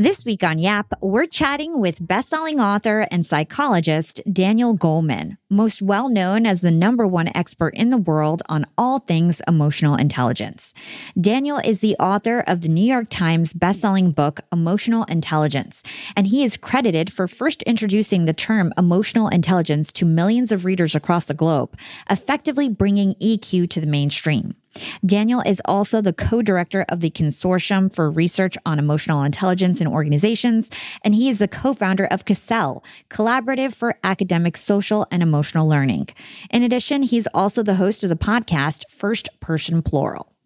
This week on Yap, we're chatting with bestselling author and psychologist Daniel Goleman, most well known as the number one expert in the world on all things emotional intelligence. Daniel is the author of the New York Times bestselling book Emotional Intelligence, and he is credited for first introducing the term emotional intelligence to millions of readers across the globe, effectively bringing EQ to the mainstream. Daniel is also the co director of the Consortium for Research on Emotional Intelligence in Organizations, and he is the co founder of CASEL, Collaborative for Academic, Social, and Emotional Learning. In addition, he's also the host of the podcast First Person Plural.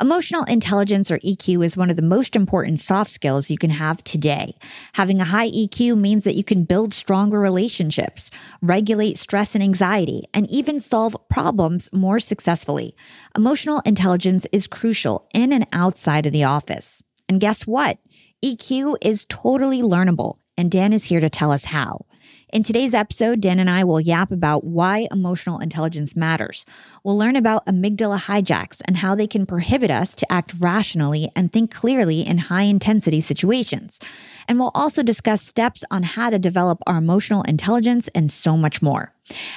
Emotional intelligence or EQ is one of the most important soft skills you can have today. Having a high EQ means that you can build stronger relationships, regulate stress and anxiety, and even solve problems more successfully. Emotional intelligence is crucial in and outside of the office. And guess what? EQ is totally learnable, and Dan is here to tell us how. In today's episode, Dan and I will yap about why emotional intelligence matters. We'll learn about amygdala hijacks and how they can prohibit us to act rationally and think clearly in high intensity situations. And we'll also discuss steps on how to develop our emotional intelligence and so much more.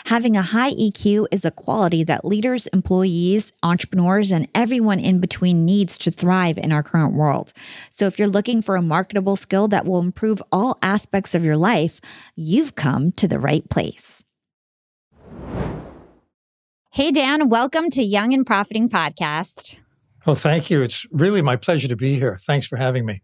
Having a high EQ is a quality that leaders, employees, entrepreneurs, and everyone in between needs to thrive in our current world. So if you're looking for a marketable skill that will improve all aspects of your life, you've come to the right place. Hey, Dan, welcome to Young and Profiting Podcast. Well, thank you. It's really my pleasure to be here. Thanks for having me.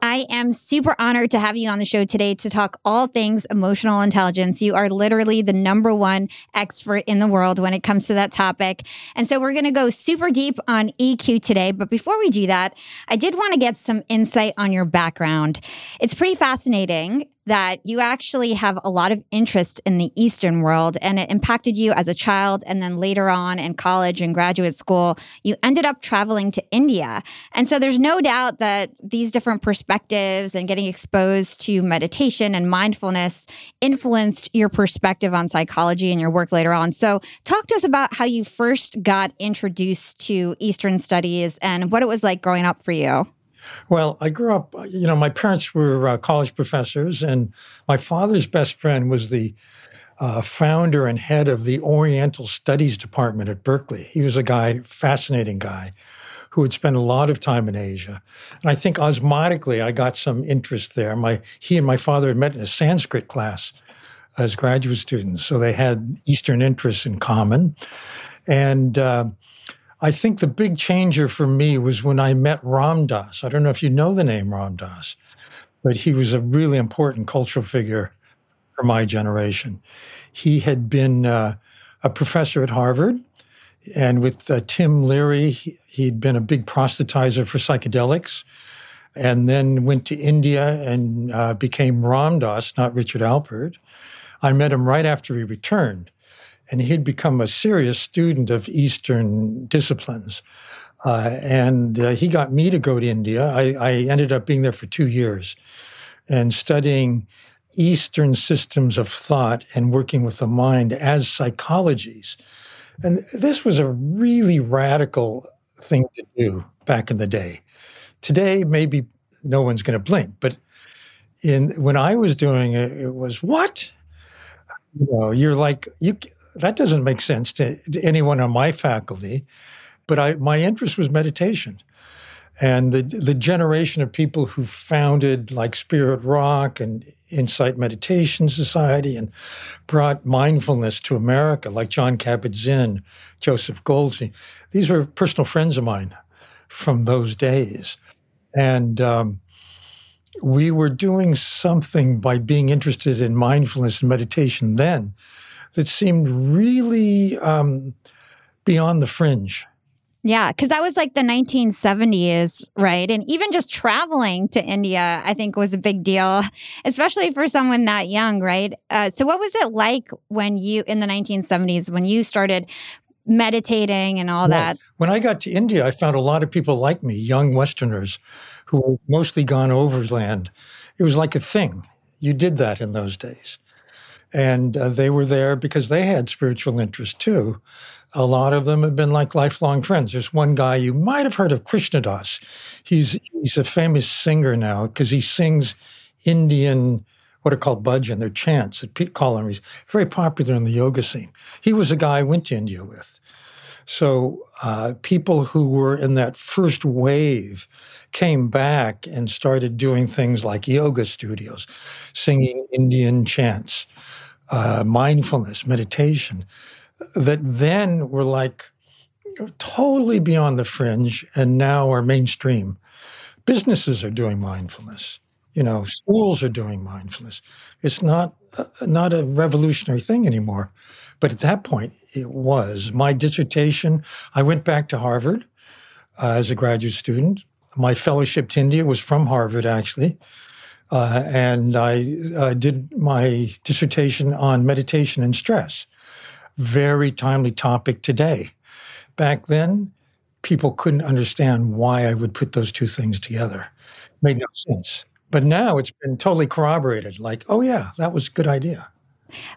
I am super honored to have you on the show today to talk all things emotional intelligence. You are literally the number one expert in the world when it comes to that topic. And so we're going to go super deep on EQ today. But before we do that, I did want to get some insight on your background. It's pretty fascinating that you actually have a lot of interest in the Eastern world and it impacted you as a child. And then later on in college and graduate school, you ended up traveling to India. And so there's no doubt that these different perspectives and getting exposed to meditation and mindfulness influenced your perspective on psychology and your work later on. So talk to us about how you first got introduced to Eastern studies and what it was like growing up for you. Well, I grew up, you know, my parents were uh, college professors, and my father's best friend was the uh, founder and head of the Oriental Studies Department at Berkeley. He was a guy, fascinating guy, who had spent a lot of time in Asia. And I think osmotically, I got some interest there. My he and my father had met in a Sanskrit class as graduate students, so they had Eastern interests in common. And uh, I think the big changer for me was when I met Ram Dass. I don't know if you know the name Ram Dass, but he was a really important cultural figure for my generation. He had been uh, a professor at Harvard, and with uh, Tim Leary, he, he'd been a big proselytizer for psychedelics, and then went to India and uh, became Ram Dass, not Richard Alpert. I met him right after he returned and he'd become a serious student of Eastern disciplines. Uh, and uh, he got me to go to India. I, I, ended up being there for two years and studying Eastern systems of thought and working with the mind as psychologies. And this was a really radical thing to do back in the day. Today, maybe no one's going to blink, but in when I was doing it, it was what? You know, you're like you that doesn't make sense to, to anyone on my faculty. But I, my interest was meditation. And the, the generation of people who founded like Spirit Rock and Insight Meditation Society and brought mindfulness to America, like Jon Kabat-Zinn, Joseph Goldstein, these were personal friends of mine from those days. And um, we were doing something by being interested in mindfulness and meditation then that seemed really um, beyond the fringe. Yeah, because that was like the 1970s, right? And even just traveling to India, I think was a big deal, especially for someone that young, right? Uh, so, what was it like when you, in the 1970s, when you started meditating and all well, that? When I got to India, I found a lot of people like me, young Westerners who were mostly gone overland. It was like a thing. You did that in those days. And uh, they were there because they had spiritual interest too. A lot of them have been like lifelong friends. There's one guy you might have heard of, Krishna Das. He's he's a famous singer now because he sings Indian what are called bhajan. They're chants that Pete Collin. Very popular in the yoga scene. He was a guy I went to India with. So uh, people who were in that first wave came back and started doing things like yoga studios, singing Indian chants, uh, mindfulness, meditation, that then were like totally beyond the fringe and now are mainstream. Businesses are doing mindfulness. You know, schools are doing mindfulness. It's not uh, not a revolutionary thing anymore. But at that point, it was. My dissertation, I went back to Harvard uh, as a graduate student. My fellowship to India was from Harvard, actually. Uh, and I uh, did my dissertation on meditation and stress. Very timely topic today. Back then, people couldn't understand why I would put those two things together. Made no sense. But now it's been totally corroborated. Like, oh yeah, that was a good idea.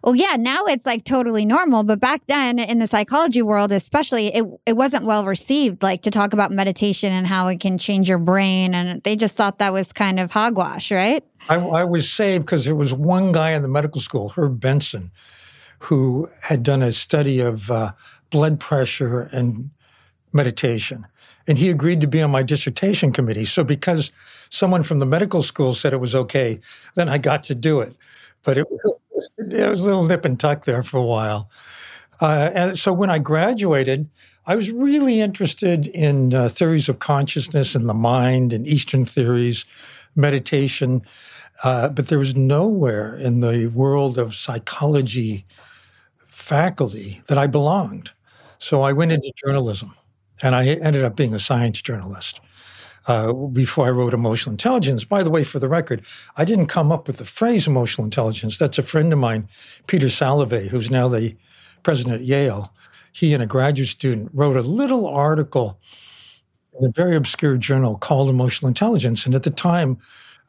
Well, yeah, now it's like totally normal. But back then in the psychology world, especially, it, it wasn't well received, like to talk about meditation and how it can change your brain. And they just thought that was kind of hogwash, right? I, I was saved because there was one guy in the medical school, Herb Benson, who had done a study of uh, blood pressure and meditation. And he agreed to be on my dissertation committee. So because someone from the medical school said it was okay, then I got to do it. But it, it was a little nip and tuck there for a while. Uh, and so when I graduated, I was really interested in uh, theories of consciousness and the mind and Eastern theories, meditation. Uh, but there was nowhere in the world of psychology faculty that I belonged. So I went into journalism and I ended up being a science journalist uh, before I wrote Emotional Intelligence. By the way, for the record, I didn't come up with the phrase emotional intelligence. That's a friend of mine, Peter Salovey, who's now the president at Yale. He and a graduate student wrote a little article in a very obscure journal called Emotional Intelligence. And at the time,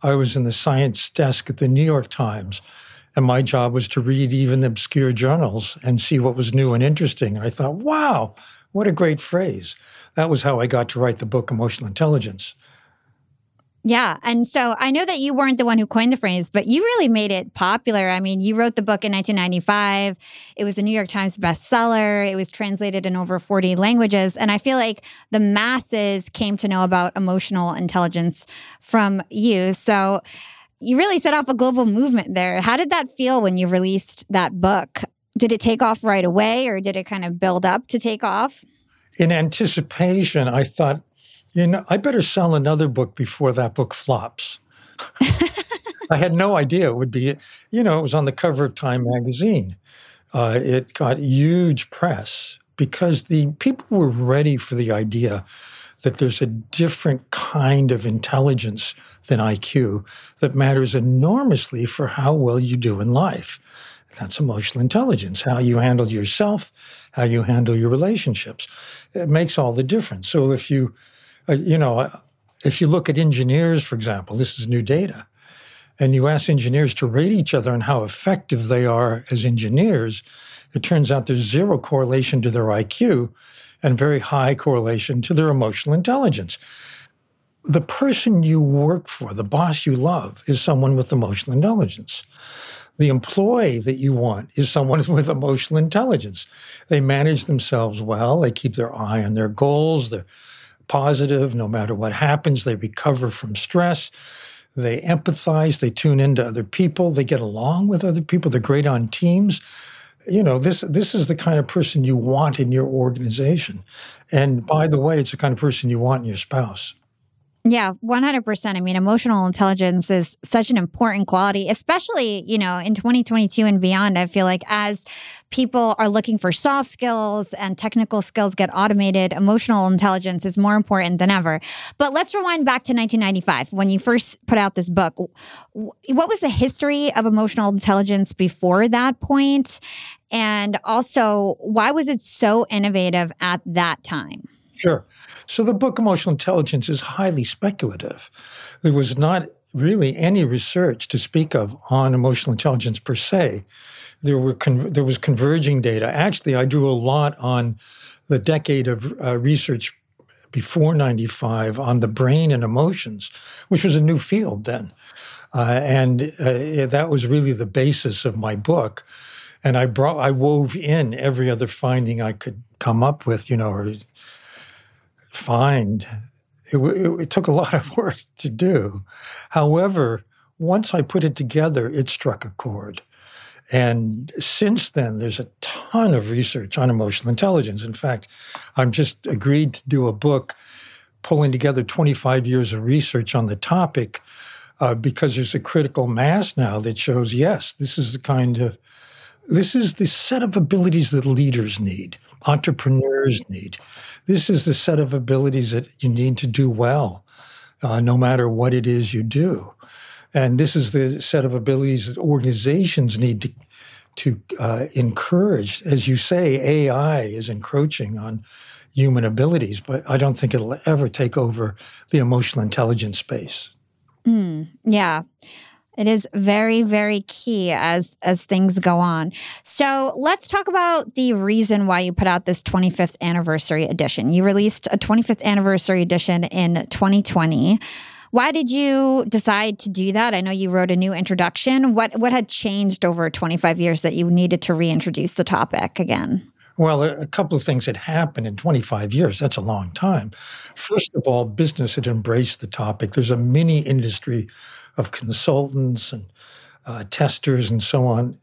I was in the science desk at the New York Times. And my job was to read even obscure journals and see what was new and interesting. And I thought, wow, what a great phrase that was how I got to write the book Emotional Intelligence. Yeah. And so I know that you weren't the one who coined the phrase, but you really made it popular. I mean, you wrote the book in 1995. It was a New York Times bestseller. It was translated in over 40 languages. And I feel like the masses came to know about emotional intelligence from you. So you really set off a global movement there. How did that feel when you released that book? Did it take off right away or did it kind of build up to take off? In anticipation, I thought, you know, I better sell another book before that book flops. I had no idea it would be, you know, it was on the cover of Time magazine. Uh, it got huge press because the people were ready for the idea that there's a different kind of intelligence than IQ that matters enormously for how well you do in life. That's emotional intelligence, how you handle yourself, how you handle your relationships. It makes all the difference. So if you, uh, you know, if you look at engineers, for example, this is new data, and you ask engineers to rate each other on how effective they are as engineers, it turns out there's zero correlation to their IQ and very high correlation to their emotional intelligence. The person you work for, the boss you love, is someone with emotional intelligence. The employee that you want is someone with emotional intelligence. They manage themselves well. They keep their eye on their goals. They're positive no matter what happens. They recover from stress. They empathize. They tune into other people. They get along with other people. They're great on teams. You know, this this is the kind of person you want in your organization. And by the way, it's the kind of person you want in your spouse. Yeah, 100%. I mean, emotional intelligence is such an important quality, especially, you know, in 2022 and beyond. I feel like as people are looking for soft skills and technical skills get automated, emotional intelligence is more important than ever. But let's rewind back to 1995 when you first put out this book. What was the history of emotional intelligence before that point? And also, why was it so innovative at that time? Sure. So the book Emotional Intelligence is highly speculative. There was not really any research to speak of on emotional intelligence per se. There were con- there was converging data. Actually, I drew a lot on the decade of uh, research before 95 on the brain and emotions, which was a new field then. Uh, and uh, that was really the basis of my book. And I brought, I wove in every other finding I could come up with, you know, or find. It, it, it took a lot of work to do. However, once I put it together, it struck a chord. And since then, there's a ton of research on emotional intelligence. In fact, I'm just agreed to do a book pulling together 25 years of research on the topic uh, because there's a critical mass now that shows yes, this is the kind of this is the set of abilities that leaders need, entrepreneurs need. This is the set of abilities that you need to do well, uh, no matter what it is you do. And this is the set of abilities that organizations need to, to uh, encourage. As you say, AI is encroaching on human abilities, but I don't think it'll ever take over the emotional intelligence space. Mm, yeah. It is very, very key as as things go on. So let's talk about the reason why you put out this 25th anniversary edition. You released a 25th anniversary edition in 2020. Why did you decide to do that? I know you wrote a new introduction. What what had changed over 25 years that you needed to reintroduce the topic again? Well, a, couple of things had happened in 25 years. That's a long time. First of all, business had embraced the topic. There's a mini industry of consultants and uh, testers and so on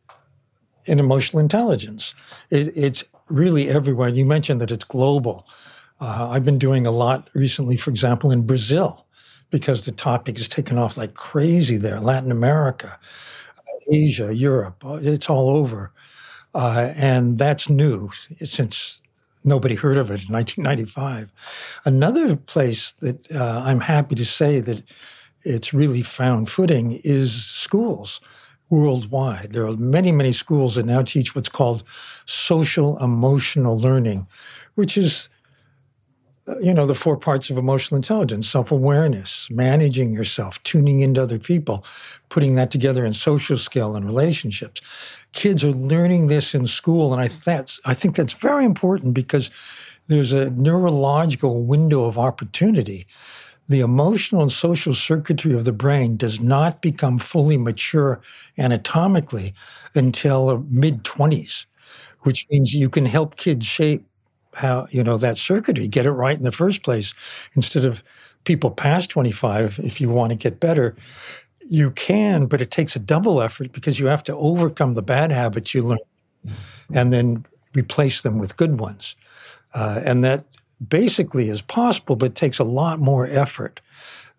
in emotional intelligence. It, it's really everywhere. You mentioned that it's global. Uh, I've been doing a lot recently, for example, in Brazil, because the topic has taken off like crazy there. Latin America, Asia, Europe, uh, it's all over. Uh, and that's new since nobody heard of it in 1995. Another place that uh, I'm happy to say that it's really found footing is schools worldwide. There are many, many schools that now teach what's called social emotional learning, which is uh, you know the four parts of emotional intelligence self-awareness managing yourself tuning into other people putting that together in social skill and relationships kids are learning this in school and i that's i think that's very important because there's a neurological window of opportunity the emotional and social circuitry of the brain does not become fully mature anatomically until mid 20s, which means you can help kids shape how, you know, that circuitry, get it right in the first place instead of people past 25 if you want to get better. You can, but it takes a double effort because you have to overcome the bad habits you learn and then replace them with good ones. Uh, and that basically is possible, but takes a lot more effort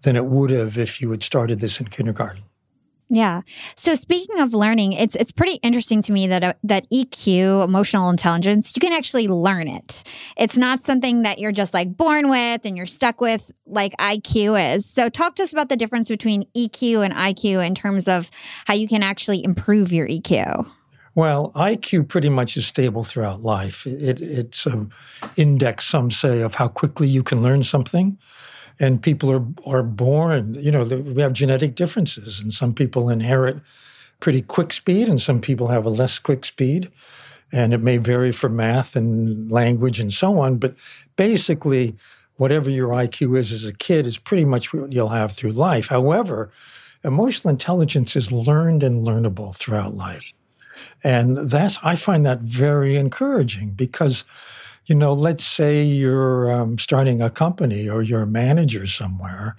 than it would have if you had started this in kindergarten. Yeah. So speaking of learning, it's it's pretty interesting to me that uh, that EQ, emotional intelligence, you can actually learn it. It's not something that you're just like born with and you're stuck with like IQ is. So talk to us about the difference between EQ and IQ in terms of how you can actually improve your EQ. Well, IQ pretty much is stable throughout life. It, it's an index, some say, of how quickly you can learn something. And people are, are born, you know, we have genetic differences, and some people inherit pretty quick speed, and some people have a less quick speed. And it may vary for math and language and so on. But basically, whatever your IQ is as a kid is pretty much what you'll have through life. However, emotional intelligence is learned and learnable throughout life. And that's, I find that very encouraging because, You know, let's say you're um, starting a company or you're a manager somewhere,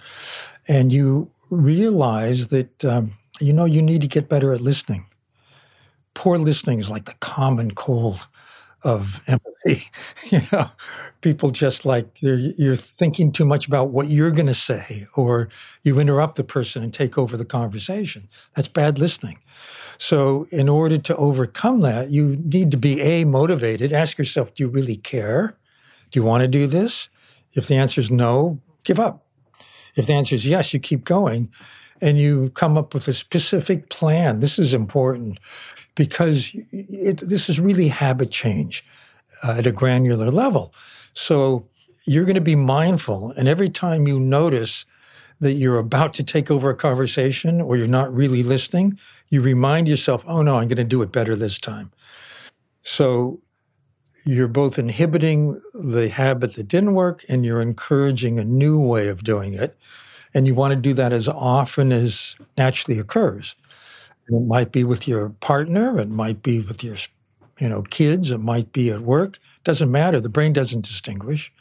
and you realize that um, you know you need to get better at listening. Poor listening is like the common cold of empathy. you know, people just like you're thinking too much about what you're going to say, or you interrupt the person and take over the conversation. That's bad listening. So, in order to overcome that, you need to be a motivated. Ask yourself, do you really care? Do you want to do this? If the answer is no, give up. If the answer is yes, you keep going and you come up with a specific plan. This is important because it, this is really habit change uh, at a granular level. So you're going to be mindful. And every time you notice that you're about to take over a conversation or you're not really listening, you remind yourself, oh no, I'm going to do it better this time. So you're both inhibiting the habit that didn't work and you're encouraging a new way of doing it. And you want to do that as often as naturally occurs. And it might be with your partner, it might be with your you know, kids, it might be at work. It Doesn't matter. The brain doesn't distinguish.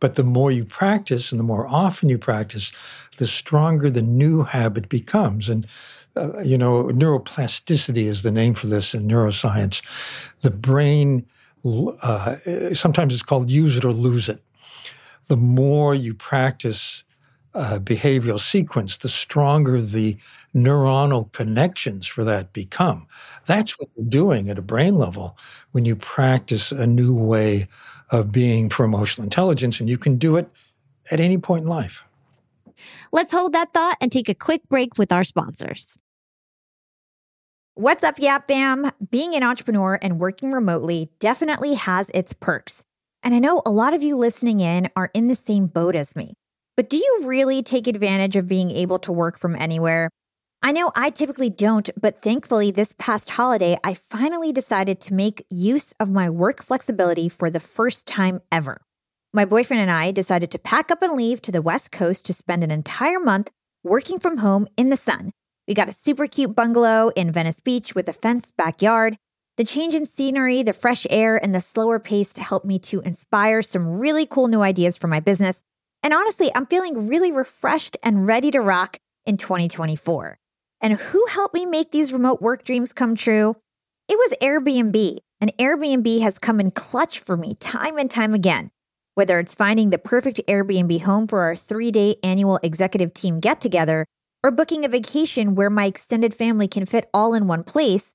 But the more you practice and the more often you practice, the stronger the new habit becomes. And, uh, you know, neuroplasticity is the name for this in neuroscience. The brain, uh, sometimes it's called use it or lose it. The more you practice uh, behavioral sequence, the stronger the neuronal connections for that become. That's what you're doing at a brain level when you practice a new way of being for emotional intelligence, and you can do it at any point in life. Let's hold that thought and take a quick break with our sponsors. What's up, Yap fam? Being an entrepreneur and working remotely definitely has its perks. And I know a lot of you listening in are in the same boat as me. But do you really take advantage of being able to work from anywhere? I know I typically don't, but thankfully, this past holiday, I finally decided to make use of my work flexibility for the first time ever. My boyfriend and I decided to pack up and leave to the West Coast to spend an entire month working from home in the sun. We got a super cute bungalow in Venice Beach with a fenced backyard. The change in scenery, the fresh air, and the slower pace helped me to inspire some really cool new ideas for my business. And honestly, I'm feeling really refreshed and ready to rock in 2024. And who helped me make these remote work dreams come true? It was Airbnb. And Airbnb has come in clutch for me time and time again. Whether it's finding the perfect Airbnb home for our three day annual executive team get together, or booking a vacation where my extended family can fit all in one place,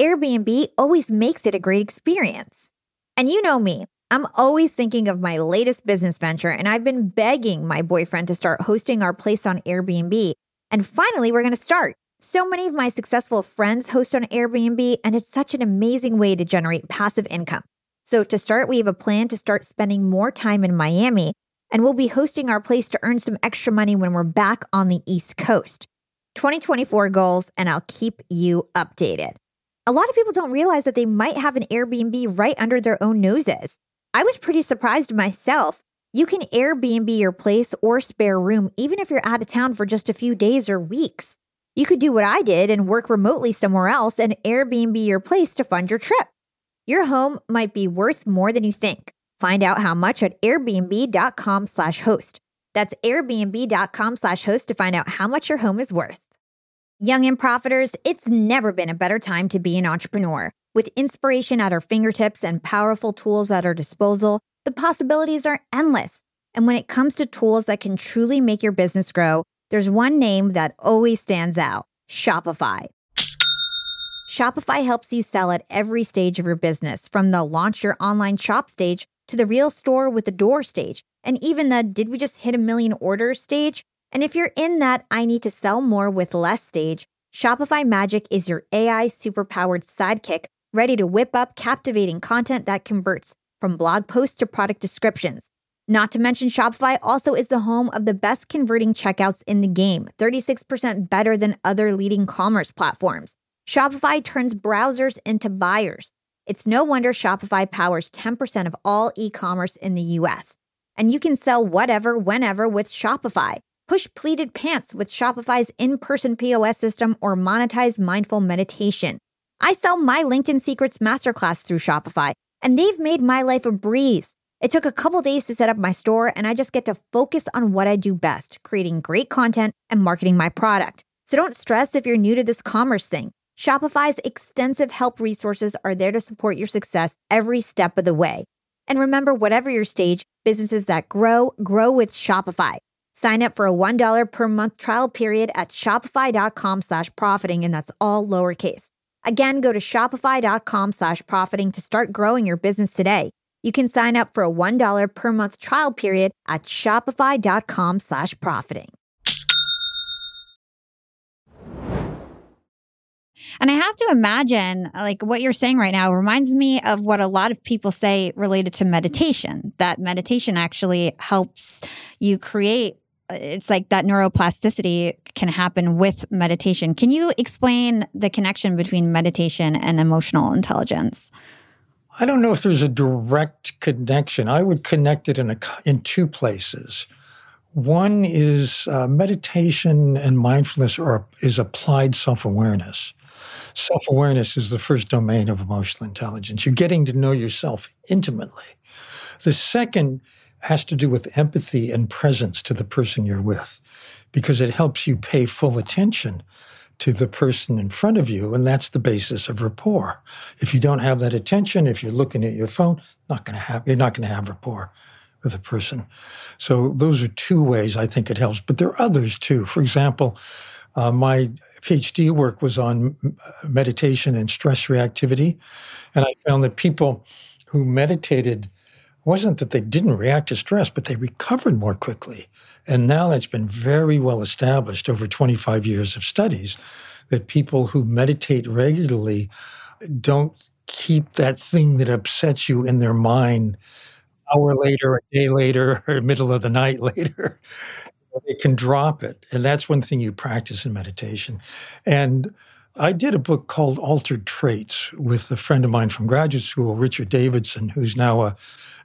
Airbnb always makes it a great experience. And you know me, I'm always thinking of my latest business venture, and I've been begging my boyfriend to start hosting our place on Airbnb. And finally, we're going to start. So many of my successful friends host on Airbnb, and it's such an amazing way to generate passive income. So, to start, we have a plan to start spending more time in Miami, and we'll be hosting our place to earn some extra money when we're back on the East Coast. 2024 goals, and I'll keep you updated. A lot of people don't realize that they might have an Airbnb right under their own noses. I was pretty surprised myself. You can Airbnb your place or spare room even if you're out of town for just a few days or weeks. You could do what I did and work remotely somewhere else and Airbnb your place to fund your trip. Your home might be worth more than you think. Find out how much at airbnb.com/host. That's airbnb.com/host to find out how much your home is worth. Young and profiters, it's never been a better time to be an entrepreneur. With inspiration at our fingertips and powerful tools at our disposal, the possibilities are endless. And when it comes to tools that can truly make your business grow, there's one name that always stands out Shopify. Shopify helps you sell at every stage of your business, from the launch your online shop stage to the real store with the door stage, and even the did we just hit a million orders stage? And if you're in that I need to sell more with less stage, Shopify Magic is your AI superpowered sidekick ready to whip up captivating content that converts from blog posts to product descriptions. Not to mention, Shopify also is the home of the best converting checkouts in the game, 36% better than other leading commerce platforms. Shopify turns browsers into buyers. It's no wonder Shopify powers 10% of all e commerce in the US. And you can sell whatever, whenever with Shopify. Push pleated pants with Shopify's in person POS system or monetize mindful meditation. I sell my LinkedIn Secrets Masterclass through Shopify, and they've made my life a breeze. It took a couple days to set up my store, and I just get to focus on what I do best creating great content and marketing my product. So don't stress if you're new to this commerce thing. Shopify's extensive help resources are there to support your success every step of the way. And remember, whatever your stage, businesses that grow, grow with Shopify. Sign up for a $1 per month trial period at shopify.com slash profiting, and that's all lowercase. Again, go to shopify.com slash profiting to start growing your business today. You can sign up for a $1 per month trial period at shopify.com slash profiting. And I have to imagine, like what you're saying right now, reminds me of what a lot of people say related to meditation, that meditation actually helps you create. It's like that neuroplasticity can happen with meditation. Can you explain the connection between meditation and emotional intelligence? I don't know if there's a direct connection. I would connect it in a, in two places. One is uh, meditation and mindfulness are, is applied self awareness. Self awareness is the first domain of emotional intelligence. You're getting to know yourself intimately. The second has to do with empathy and presence to the person you're with, because it helps you pay full attention to the person in front of you, and that's the basis of rapport. If you don't have that attention, if you're looking at your phone, not going to have you're not going to have rapport with a person. So those are two ways I think it helps, but there are others too. For example, uh, my PhD work was on meditation and stress reactivity, and I found that people who meditated wasn't that they didn't react to stress, but they recovered more quickly. And now that's been very well established over 25 years of studies that people who meditate regularly don't keep that thing that upsets you in their mind hour later, a day later, or middle of the night later. they can drop it. And that's one thing you practice in meditation. And I did a book called Altered Traits with a friend of mine from graduate school, Richard Davidson, who's now a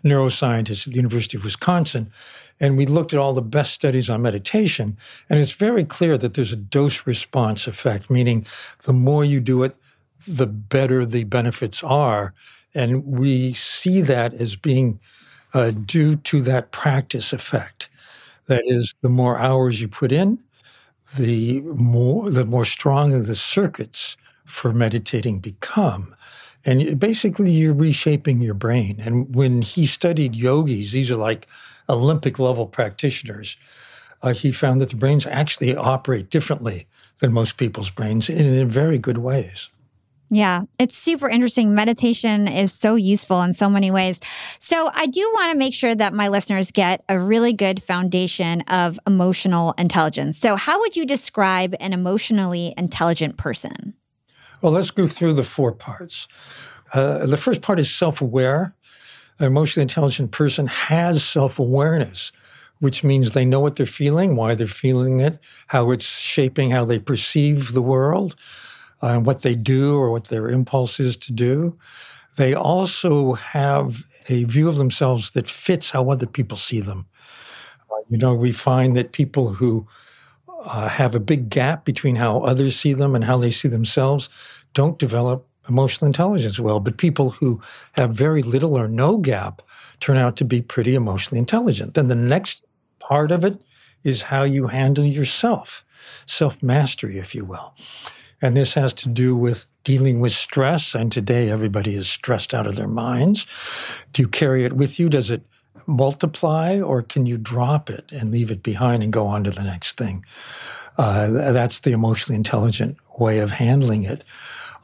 neuroscientist at the University of Wisconsin. And we looked at all the best studies on meditation. And it's very clear that there's a dose response effect, meaning the more you do it, the better the benefits are. And we see that as being uh, due to that practice effect. That is, the more hours you put in, the more the more strong the circuits for meditating become. And basically, you're reshaping your brain. And when he studied yogis, these are like Olympic level practitioners, uh, he found that the brains actually operate differently than most people's brains and in very good ways. Yeah, it's super interesting. Meditation is so useful in so many ways. So, I do want to make sure that my listeners get a really good foundation of emotional intelligence. So, how would you describe an emotionally intelligent person? Well, let's go through the four parts. Uh, the first part is self aware. An emotionally intelligent person has self awareness, which means they know what they're feeling, why they're feeling it, how it's shaping how they perceive the world uh, what they do or what their impulse is to do. They also have a view of themselves that fits how other people see them. Uh, you know, we find that people who uh, have a big gap between how others see them and how they see themselves don't develop emotional intelligence well. But people who have very little or no gap turn out to be pretty emotionally intelligent. Then the next part of it is how you handle yourself, self mastery, if you will. And this has to do with dealing with stress. And today, everybody is stressed out of their minds. Do you carry it with you? Does it multiply, or can you drop it and leave it behind and go on to the next thing? Uh, that's the emotionally intelligent way of handling it.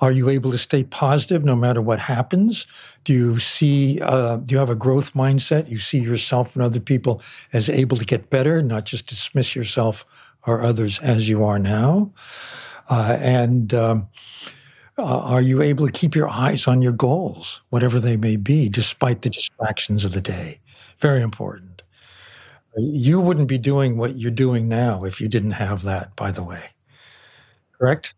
Are you able to stay positive no matter what happens? Do you see, uh, do you have a growth mindset? You see yourself and other people as able to get better, not just dismiss yourself or others as you are now? Uh, and um, uh, are you able to keep your eyes on your goals, whatever they may be, despite the distractions of the day? Very important. You wouldn't be doing what you're doing now if you didn't have that, by the way. Correct?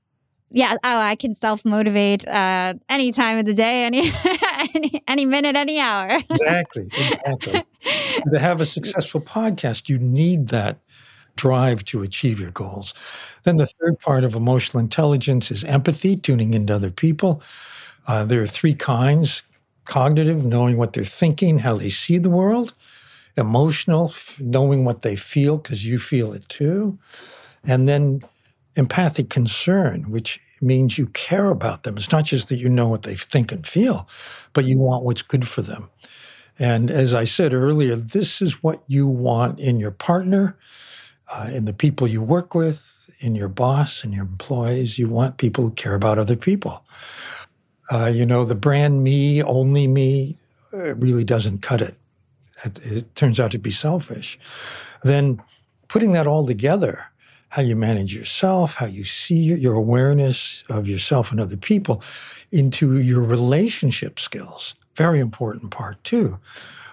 Yeah. Oh, I can self motivate uh, any time of the day, any, any any minute, any hour. exactly. Exactly. to have a successful podcast, you need that drive to achieve your goals. Then the third part of emotional intelligence is empathy, tuning into other people. Uh, there are three kinds cognitive, knowing what they're thinking, how they see the world, emotional, knowing what they feel because you feel it too, and then empathic concern, which means you care about them. It's not just that you know what they think and feel, but you want what's good for them. And as I said earlier, this is what you want in your partner, uh, in the people you work with, in your boss and your employees. You want people who care about other people. Uh, you know, the brand me, only me, uh, really doesn't cut it. it. It turns out to be selfish. Then putting that all together, how you manage yourself, how you see your awareness of yourself and other people into your relationship skills. Very important part, too.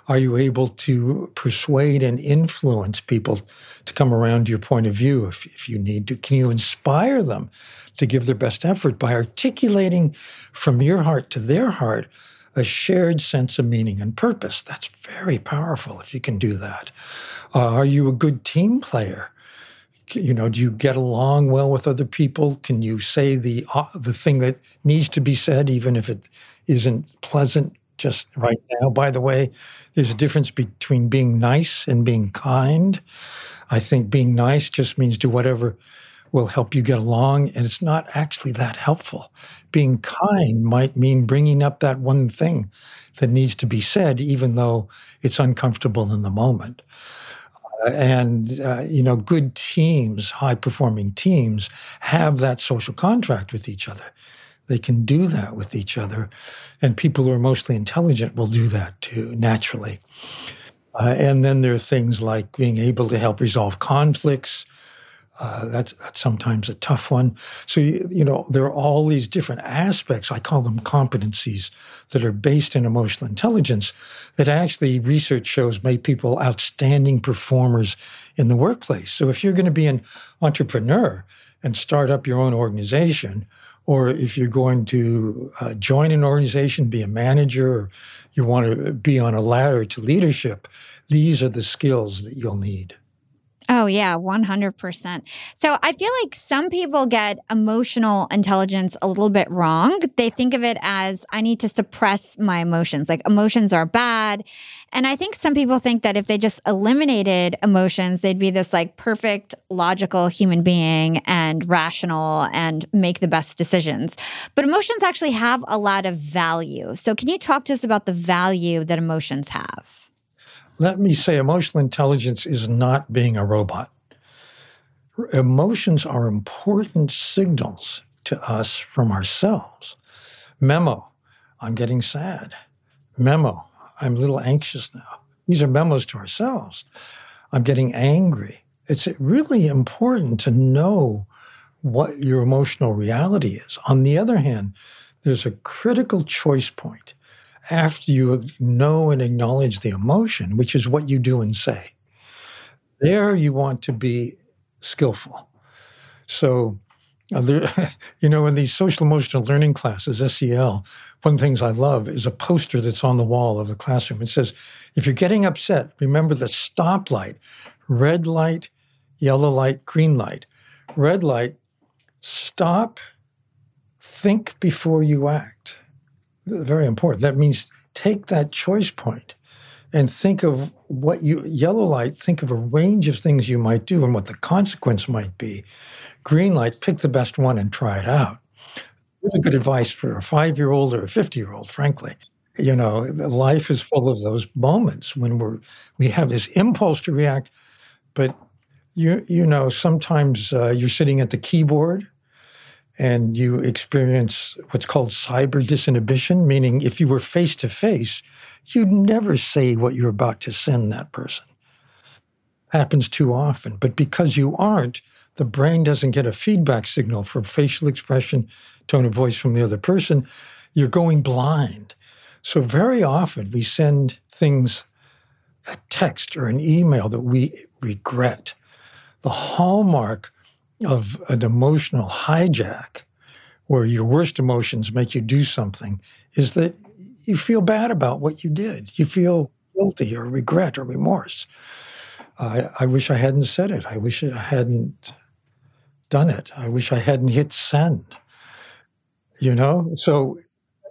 Are you able to persuade and influence people to come around your point of view if, if you need to? Can you inspire them to give their best effort by articulating from your heart to their heart a shared sense of meaning and purpose? That's very powerful if you can do that. Uh, are you a good team player? you know do you get along well with other people can you say the uh, the thing that needs to be said even if it isn't pleasant just right now by the way there's a difference between being nice and being kind. I think being nice just means do whatever will help you get along and it's not actually that helpful. Being kind might mean bringing up that one thing that needs to be said even though it's uncomfortable in the moment. And uh, you know good teams high performing teams have that social contract with each other they can do that with each other and people who are mostly intelligent will do that too naturally uh, and then there are things like being able to help resolve conflicts uh, that's, that's sometimes a tough one. So, you, you, know, there are all these different aspects, I call them competencies, that are based in emotional intelligence that actually research shows make people outstanding performers in the workplace. So, if you're going to be an entrepreneur and start up your own organization, or if you're going to uh, join an organization, be a manager, or you want to be on a ladder to leadership, these are the skills that you'll need. Oh, yeah, 100%. So I feel like some people get emotional intelligence a little bit wrong. They think of it as I need to suppress my emotions, like emotions are bad. And I think some people think that if they just eliminated emotions, they'd be this like perfect, logical human being and rational and make the best decisions. But emotions actually have a lot of value. So can you talk to us about the value that emotions have? Let me say emotional intelligence is not being a robot. Emotions are important signals to us from ourselves. Memo, I'm getting sad. Memo, I'm a little anxious now. These are memos to ourselves. I'm getting angry. It's really important to know what your emotional reality is. On the other hand, there's a critical choice point after you know and acknowledge the emotion, which is what you do and say. There you want to be skillful. So, you know, in these social emotional learning classes, SEL, one of the things I love is a poster that's on the wall of the classroom. It says, if you're getting upset, remember the stoplight, red light, yellow light, green light. Red light, stop, think before you act very important. That means take that choice point and think of what you, yellow light, think of a range of things you might do and what the consequence might be. Green light, pick the best one and try it out. Really good advice for a five year old or a 50 year old, frankly. You know, life is full of those moments when we're, we have this impulse to react, but you, you know, sometimes uh, you're sitting at the keyboard and you experience what's called cyber disinhibition, meaning if you were face to face, you'd never say what you're about to send that person. Happens too often. But because you aren't, the brain doesn't get a feedback signal from facial expression, tone of voice from the other person. You're going blind. So very often we send things, a text or an email that we regret. The hallmark of an emotional hijack where your worst emotions make you do something is that you feel bad about what you did. You feel guilty or regret or remorse. I, I wish I hadn't said it. I wish I hadn't done it. I wish I hadn't hit send. You know? So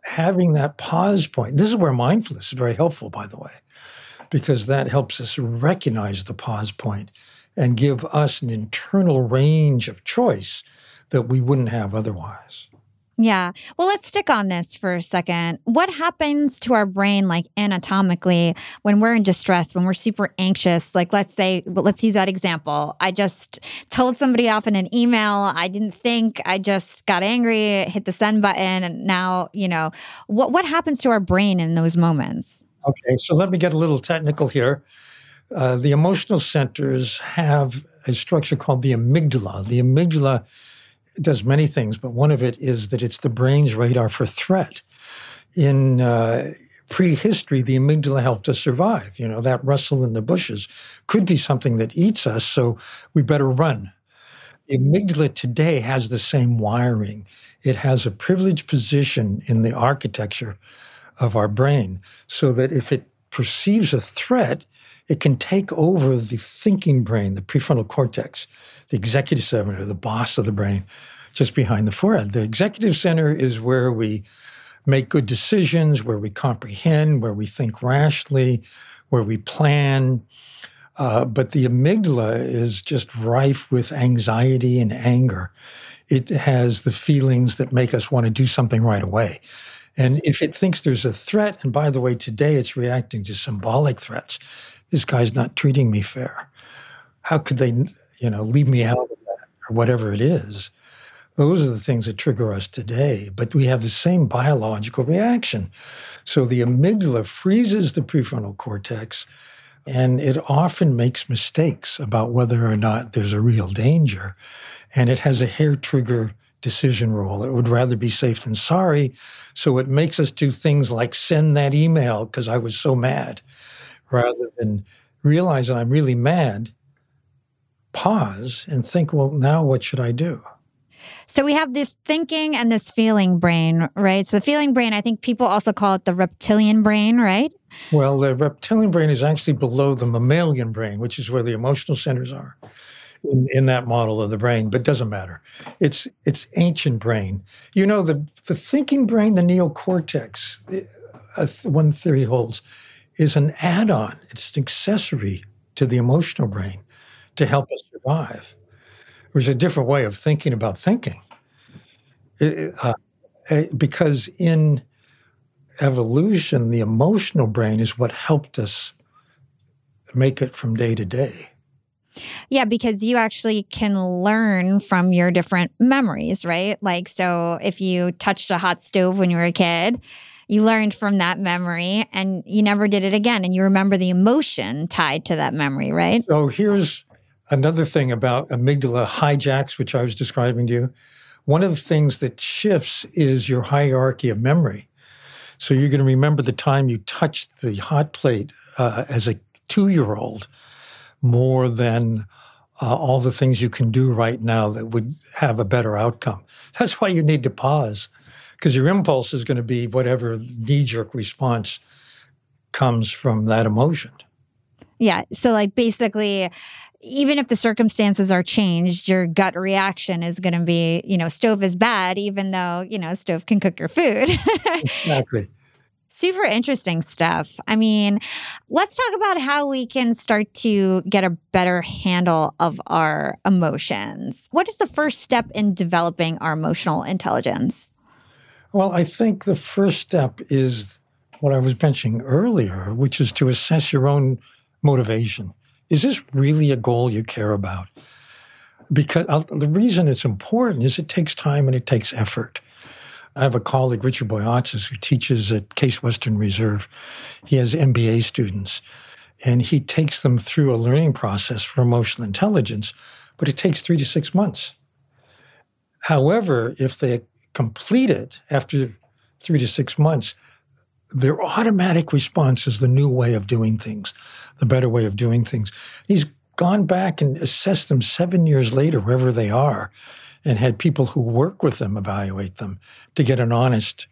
having that pause point, this is where mindfulness is very helpful, by the way, because that helps us recognize the pause point and give us an internal range of choice that we wouldn't have otherwise. Yeah. Well, let's stick on this for a second. What happens to our brain, like anatomically, when we're in distress, when we're super anxious? Like, let's say, let's use that example. I just told somebody off in an email. I didn't think. I just got angry, hit the send button, and now, you know, what what happens to our brain in those moments? Okay, so let me get a little technical here. Uh, the emotional centers have a structure called the amygdala. The amygdala does many things, but one of it is that it's the brain's radar for threat. In uh, prehistory, the amygdala helped us survive. You know, that rustle in the bushes could be something that eats us, so we better run. The amygdala today has the same wiring. It has a privileged position in the architecture of our brain so that if it perceives a threat, it can take over the thinking brain, the prefrontal cortex, the executive center, the boss of the brain, just behind the forehead. The executive center is where we make good decisions, where we comprehend, where we think rationally, where we plan. Uh, but the amygdala is just rife with anxiety and anger. It has the feelings that make us want to do something right away. And if it thinks there's a threat, and by the way, today it's reacting to symbolic threats. This guy's not treating me fair. How could they, you know, leave me out of that or whatever it is? Those are the things that trigger us today, but we have the same biological reaction. So the amygdala freezes the prefrontal cortex and it often makes mistakes about whether or not there's a real danger. And it has a hair trigger decision rule. It would rather be safe than sorry. So it makes us do things like send that email because I was so mad rather than realize that I'm really mad, pause and think, well, now what should I do? So we have this thinking and this feeling brain, right? So the feeling brain, I think people also call it the reptilian brain, right? Well, the reptilian brain is actually below the mammalian brain, which is where the emotional centers are in, in that model of the brain, but doesn't matter. It's it's ancient brain. You know, the the thinking brain, the neocortex, uh, one theory holds, is an add-on. It's an accessory to the emotional brain to help us survive. There's a different way of thinking about thinking. Uh, eh, because in evolution, the emotional brain is what helped us make it from day to day. Yeah, because you actually can learn from your different memories, right? Like, so if you touched a hot stove when you were a kid, you learned from that memory and you never did it again. And you remember the emotion tied to that memory, right? So here's another thing about amygdala hijacks, which I was describing to you. One of the things that shifts is your hierarchy of memory. So you're going to remember the time you touched the hot plate uh, as a two year old more than uh, all the things you can do right now that would have a better outcome. That's why you need to pause because your impulse is going to be whatever knee jerk response comes from that emotion. Yeah. So, like, basically, even if the circumstances are changed, your gut reaction is going to be, you know, stove is bad, even though, you know, stove can cook your food. exactly. Super interesting stuff. I mean, let's talk about how we can start to get a better handle of our emotions. What is the first step in developing our emotional intelligence? Well, I think the first step is what I was mentioning earlier, which is to assess your own motivation. Is this really a goal you care about? Because uh, the reason it's important is it takes time and it takes effort. I have a colleague, Richard Boyatzis, who teaches at Case Western Reserve. He has MBA students, and he takes them through a learning process for emotional intelligence, but it takes three to six months. However, if they complete it after three to six months, their automatic response is the new way of doing things, the better way of doing things. He's gone back and assessed them seven years later, wherever they are, and had people who work with them evaluate them to get an honest,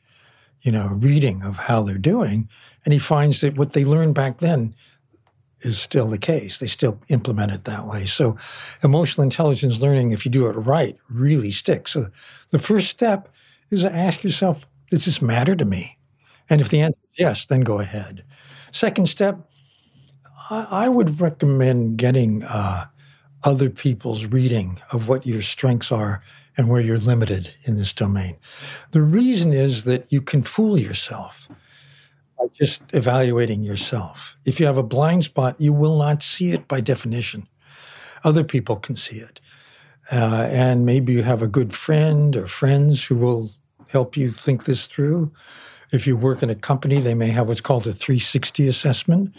you know, reading of how they're doing. And he finds that what they learned back then is still the case. They still implement it that way. So emotional intelligence learning, if you do it right, really sticks. So the first step is to ask yourself, Does this matter to me? And if the answer is yes, then go ahead. Second step, I, I would recommend getting uh, other people's reading of what your strengths are and where you're limited in this domain. The reason is that you can fool yourself by just evaluating yourself. If you have a blind spot, you will not see it by definition. Other people can see it. Uh, and maybe you have a good friend or friends who will help you think this through. If you work in a company, they may have what's called a 360 assessment,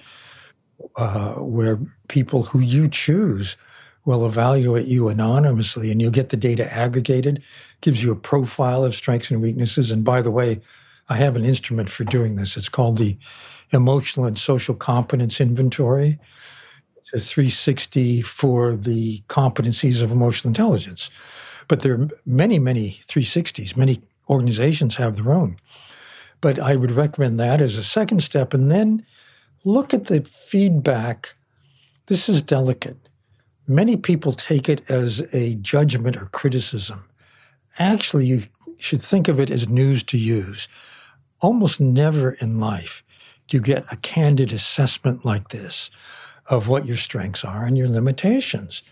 uh, where people who you choose will evaluate you anonymously and you'll get the data aggregated, gives you a profile of strengths and weaknesses. And by the way, I have an instrument for doing this. It's called the Emotional and Social Competence Inventory. It's a 360 for the competencies of emotional intelligence. But there are many, many 360s. Many organizations have their own. But I would recommend that as a second step. And then look at the feedback. This is delicate many people take it as a judgment or criticism. Actually, you should think of it as news to use. Almost never in life do you get a candid assessment like this of what your strengths are and your limitations.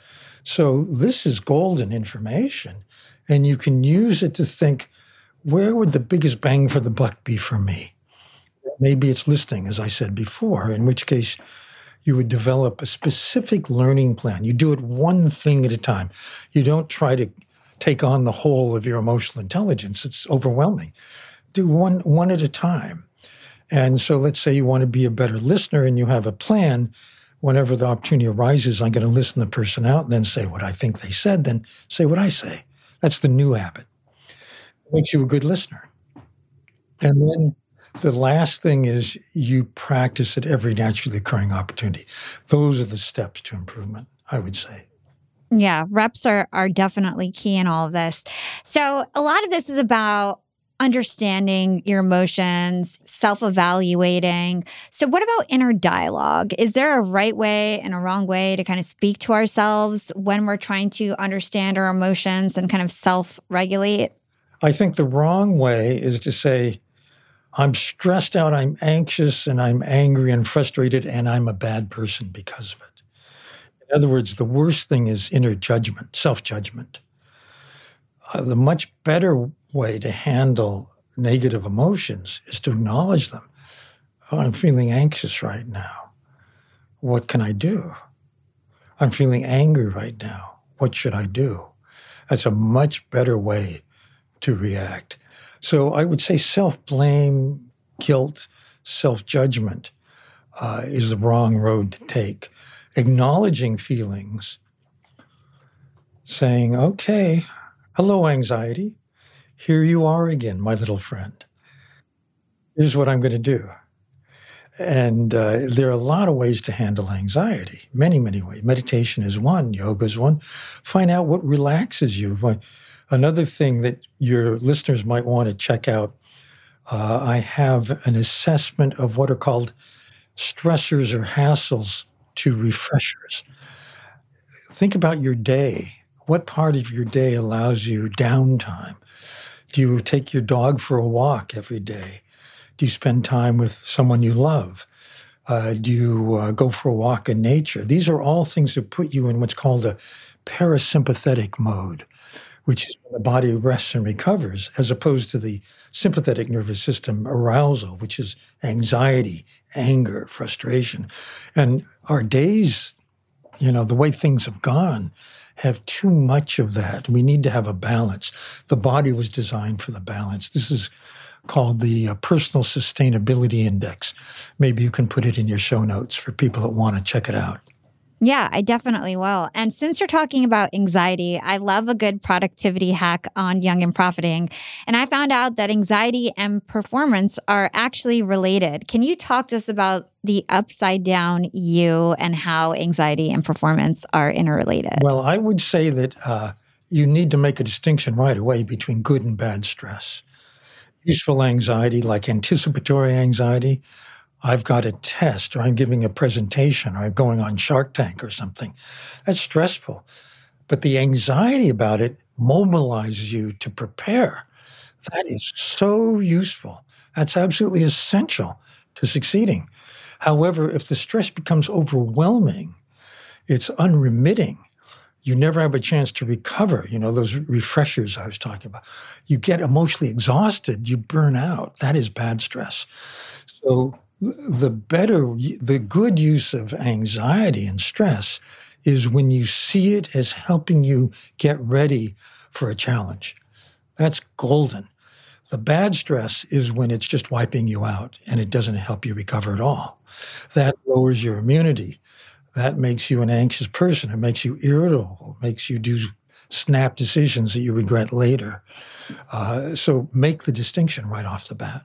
So, this is golden information, and you can use it to think where would the biggest bang for the buck be for me? Maybe it's listening, as I said before, in which case, you would develop a specific learning plan. You do it one thing at a time. You don't try to take on the whole of your emotional intelligence. It's overwhelming. Do one one at a time. And so let's say you want to be a better listener and you have a plan. Whenever the opportunity arises, I'm going to listen the person out and then say what I think they said, then say what I say. That's the new habit. Makes you a good listener. And then the last thing is you practice at every naturally occurring opportunity. Those are the steps to improvement, I would say. Yeah, reps are are definitely key in all of this. So a lot of this is about understanding your emotions, self-evaluating. So what about inner dialogue? Is there a right way and a wrong way to kind of speak to ourselves when we're trying to understand our emotions and kind of self-regulate? I think the wrong way is to say I'm stressed out, I'm anxious, and I'm angry and frustrated, and I'm a bad person because of it. In other words, the worst thing is inner judgment, self judgment. Uh, the much better way to handle negative emotions is to acknowledge them. Oh, I'm feeling anxious right now. What can I do? I'm feeling angry right now. What should I do? That's a much better way to react. So I would say self blame, guilt, self judgment uh, is the wrong road to take. Acknowledging feelings, saying, okay, hello, anxiety. Here you are again, my little friend. Here's what I'm going to do. And uh, there are a lot of ways to handle anxiety, many, many ways. Meditation is one, yoga is one. Find out what relaxes you. Another thing that your listeners might want to check out uh, I have an assessment of what are called stressors or hassles to refreshers. Think about your day. What part of your day allows you downtime? Do you take your dog for a walk every day? Do you spend time with someone you love? Uh, do you uh, go for a walk in nature? These are all things that put you in what's called a parasympathetic mode which is when the body rests and recovers, as opposed to the sympathetic nervous system arousal, which is anxiety, anger, frustration. And our days, you know, the way things have gone, have too much of that. We need to have a balance. The body was designed for the balance. This is called the uh, Personal Sustainability Index. Maybe you can put it in your show notes for people that want to check it out. Yeah, I definitely will. And since you're talking about anxiety, I love a good productivity hack on Young and Profiting. And I found out that anxiety and performance are actually related. Can you talk to us about the upside down U and how anxiety and performance are interrelated? Well, I would say that uh, you need to make a distinction right away between good and bad stress. Useful anxiety, like anticipatory anxiety, I've got a test or I'm giving a presentation or I'm going on Shark Tank or something. That's stressful. But the anxiety about it mobilizes you to prepare. That is so useful. That's absolutely essential to succeeding. However, if the stress becomes overwhelming, it's unremitting. You never have a chance to recover. You know, those refreshers I was talking about. You get emotionally exhausted, you burn out. That is bad stress. So, the better, the good use of anxiety and stress is when you see it as helping you get ready for a challenge. That's golden. The bad stress is when it's just wiping you out and it doesn't help you recover at all. That lowers your immunity. That makes you an anxious person. It makes you irritable, it makes you do snap decisions that you regret later. Uh, so make the distinction right off the bat.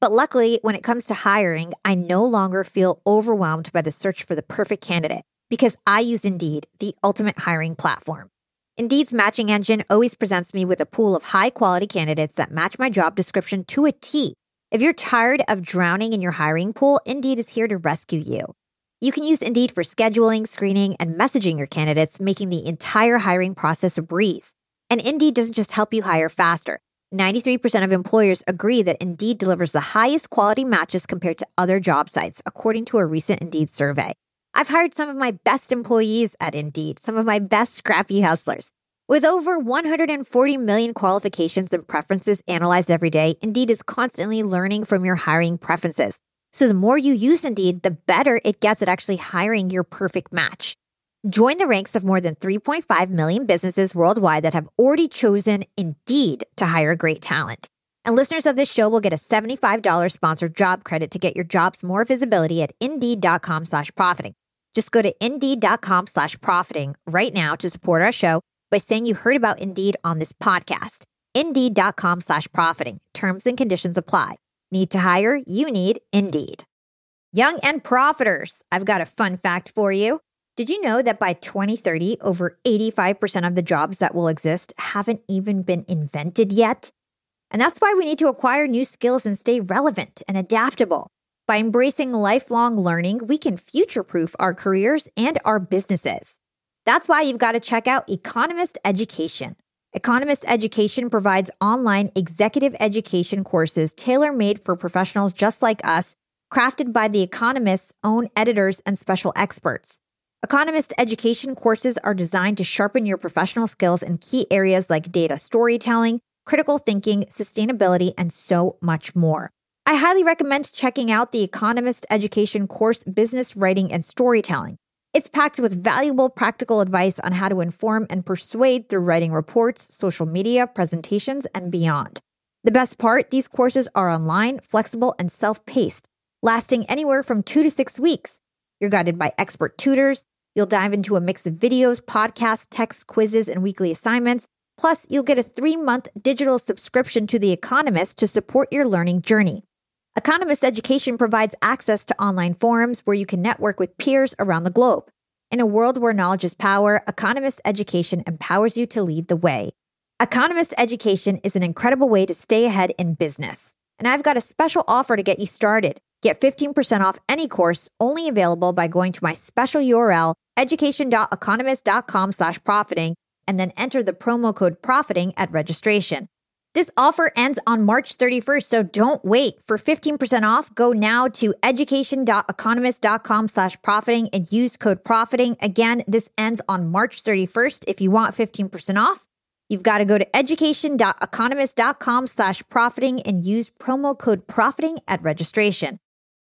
But luckily, when it comes to hiring, I no longer feel overwhelmed by the search for the perfect candidate because I use Indeed, the ultimate hiring platform. Indeed's matching engine always presents me with a pool of high quality candidates that match my job description to a T. If you're tired of drowning in your hiring pool, Indeed is here to rescue you. You can use Indeed for scheduling, screening, and messaging your candidates, making the entire hiring process a breeze. And Indeed doesn't just help you hire faster. 93% of employers agree that Indeed delivers the highest quality matches compared to other job sites, according to a recent Indeed survey. I've hired some of my best employees at Indeed, some of my best scrappy hustlers. With over 140 million qualifications and preferences analyzed every day, Indeed is constantly learning from your hiring preferences. So the more you use Indeed, the better it gets at actually hiring your perfect match. Join the ranks of more than 3.5 million businesses worldwide that have already chosen Indeed to hire great talent. And listeners of this show will get a $75 sponsored job credit to get your jobs more visibility at indeed.com slash profiting. Just go to indeed.com slash profiting right now to support our show by saying you heard about Indeed on this podcast. Indeed.com slash profiting. Terms and conditions apply. Need to hire? You need Indeed. Young and profiters, I've got a fun fact for you. Did you know that by 2030, over 85% of the jobs that will exist haven't even been invented yet? And that's why we need to acquire new skills and stay relevant and adaptable. By embracing lifelong learning, we can future proof our careers and our businesses. That's why you've got to check out Economist Education. Economist Education provides online executive education courses tailor made for professionals just like us, crafted by The Economist's own editors and special experts. Economist education courses are designed to sharpen your professional skills in key areas like data storytelling, critical thinking, sustainability, and so much more. I highly recommend checking out the Economist Education course, Business Writing and Storytelling. It's packed with valuable practical advice on how to inform and persuade through writing reports, social media, presentations, and beyond. The best part these courses are online, flexible, and self paced, lasting anywhere from two to six weeks. You're guided by expert tutors. You'll dive into a mix of videos, podcasts, text quizzes, and weekly assignments. Plus, you'll get a three month digital subscription to The Economist to support your learning journey. Economist Education provides access to online forums where you can network with peers around the globe. In a world where knowledge is power, Economist Education empowers you to lead the way. Economist Education is an incredible way to stay ahead in business. And I've got a special offer to get you started. Get 15% off any course only available by going to my special URL, education.economist.com slash profiting, and then enter the promo code profiting at registration. This offer ends on March 31st, so don't wait. For 15% off, go now to education.economist.com slash profiting and use code profiting. Again, this ends on March 31st. If you want 15% off, you've got to go to education.economist.com slash profiting and use promo code profiting at registration.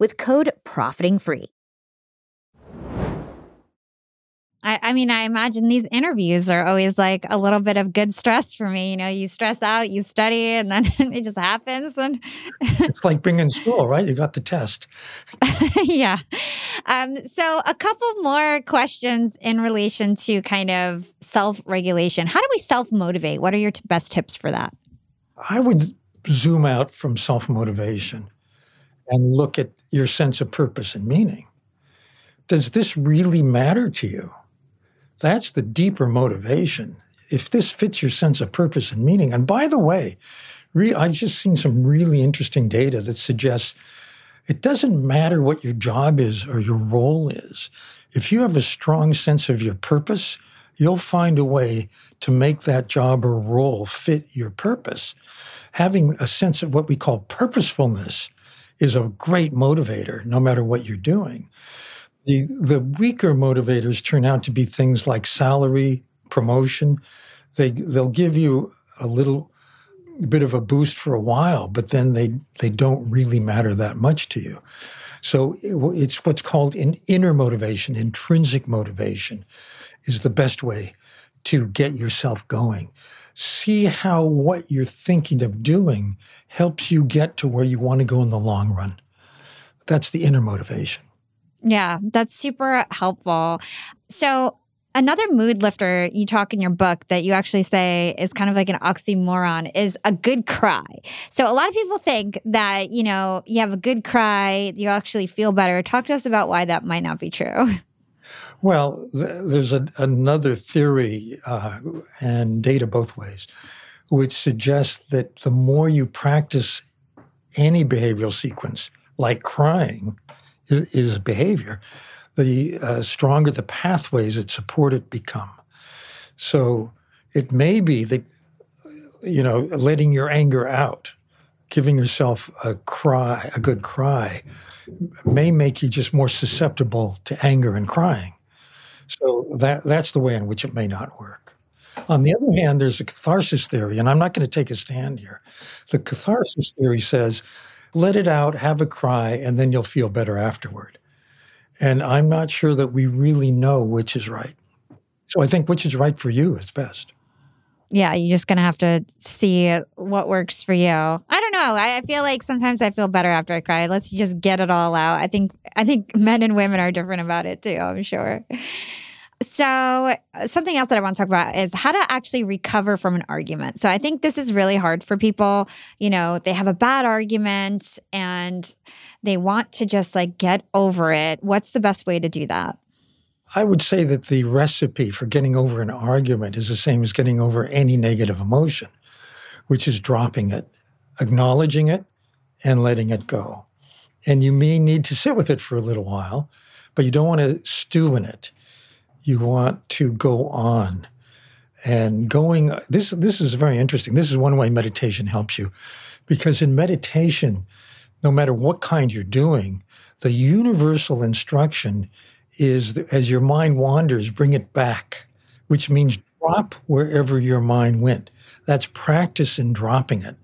with code profiting free. I, I, mean, I imagine these interviews are always like a little bit of good stress for me. You know, you stress out, you study, and then it just happens. And it's like being in school, right? You got the test. yeah. Um, so, a couple more questions in relation to kind of self regulation. How do we self motivate? What are your t- best tips for that? I would zoom out from self motivation and look at your sense of purpose and meaning. Does this really matter to you? That's the deeper motivation. If this fits your sense of purpose and meaning, and by the way, re- I've just seen some really interesting data that suggests it doesn't matter what your job is or your role is. If you have a strong sense of your purpose, you'll find a way to make that job or role fit your purpose. Having a sense of what we call purposefulness is a great motivator, no matter what you're doing. The, the weaker motivators turn out to be things like salary, promotion. They, they'll give you a little bit of a boost for a while, but then they, they don't really matter that much to you. So it's what's called an inner motivation, intrinsic motivation is the best way to get yourself going see how what you're thinking of doing helps you get to where you want to go in the long run. That's the inner motivation. Yeah, that's super helpful. So, another mood lifter you talk in your book that you actually say is kind of like an oxymoron is a good cry. So, a lot of people think that, you know, you have a good cry, you actually feel better. Talk to us about why that might not be true. Well, th- there's a, another theory uh, and data both ways, which suggests that the more you practice any behavioral sequence, like crying is, behavior, the uh, stronger the pathways that support it become. So it may be that, you know, letting your anger out, giving yourself a cry, a good cry, may make you just more susceptible to anger and crying. So that that's the way in which it may not work. On the other hand, there's a catharsis theory, and I'm not going to take a stand here. The catharsis theory says, let it out, have a cry, and then you'll feel better afterward. And I'm not sure that we really know which is right. So I think which is right for you is best. Yeah, you're just gonna have to see what works for you. I don't know. I, I feel like sometimes I feel better after I cry. Let's just get it all out. I think I think men and women are different about it too. I'm sure. So, uh, something else that I want to talk about is how to actually recover from an argument. So, I think this is really hard for people. You know, they have a bad argument and they want to just like get over it. What's the best way to do that? I would say that the recipe for getting over an argument is the same as getting over any negative emotion, which is dropping it, acknowledging it, and letting it go. And you may need to sit with it for a little while, but you don't want to stew in it. You want to go on. And going this this is very interesting. This is one way meditation helps you because in meditation no matter what kind you're doing the universal instruction is that as your mind wanders bring it back which means drop wherever your mind went. That's practice in dropping it.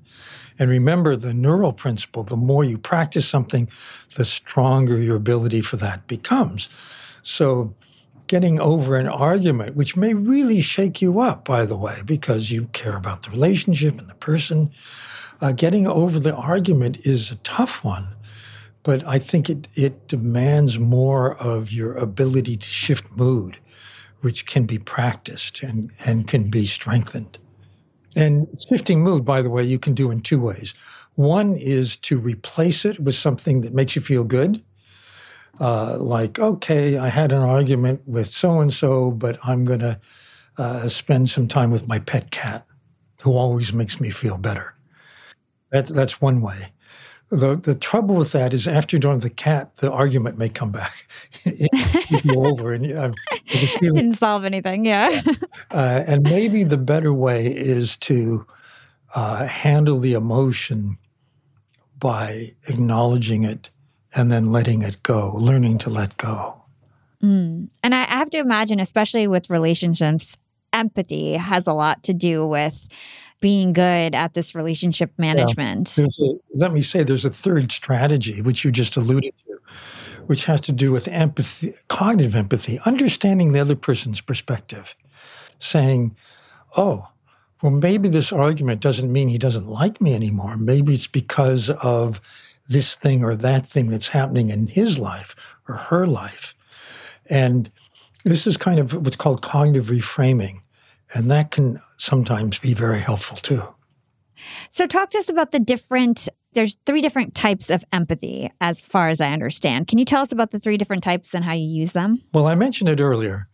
And remember the neural principle the more you practice something the stronger your ability for that becomes. So getting over an argument, which may really shake you up, by the way, because you care about the relationship and the person. Uh, getting over the argument is a tough one, but I think it, it demands more of your ability to shift mood, which can be practiced and, and can be strengthened. And shifting mood, by the way, you can do in two ways. One is to replace it with something that makes you feel good. Uh, like, okay, I had an argument with so and so, but I'm going to uh, spend some time with my pet cat, who always makes me feel better. That, that's one way. The, the trouble with that is after you're done with the cat, the argument may come back. it over and uh, didn't solve anything. Yeah. uh, and maybe the better way is to uh, handle the emotion by acknowledging it and then letting it go, learning to let go. Mm. And I have to imagine, especially with relationships, empathy has a lot to do with being good at this relationship management. Yeah. A, let me say there's a third strategy, which you just alluded to, which has to do with empathy, cognitive empathy, understanding the other person's perspective, saying, oh, well, maybe this argument doesn't mean he doesn't like me anymore. Maybe it's because of this thing or that thing that's happening in his life or her life. And this is kind of what's called cognitive reframing. And that can sometimes be very helpful too. So, talk to us about the different, there's three different types of empathy, as far as I understand. Can you tell us about the three different types and how you use them? Well, I mentioned it earlier.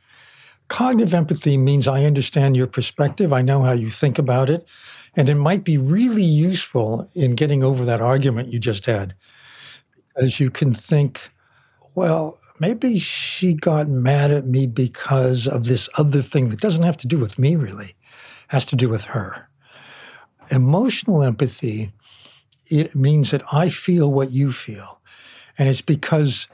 Cognitive empathy means I understand your perspective, I know how you think about it, and it might be really useful in getting over that argument you just had. Because you can think, well, maybe she got mad at me because of this other thing that doesn't have to do with me, really, has to do with her. Emotional empathy it means that I feel what you feel. And it's because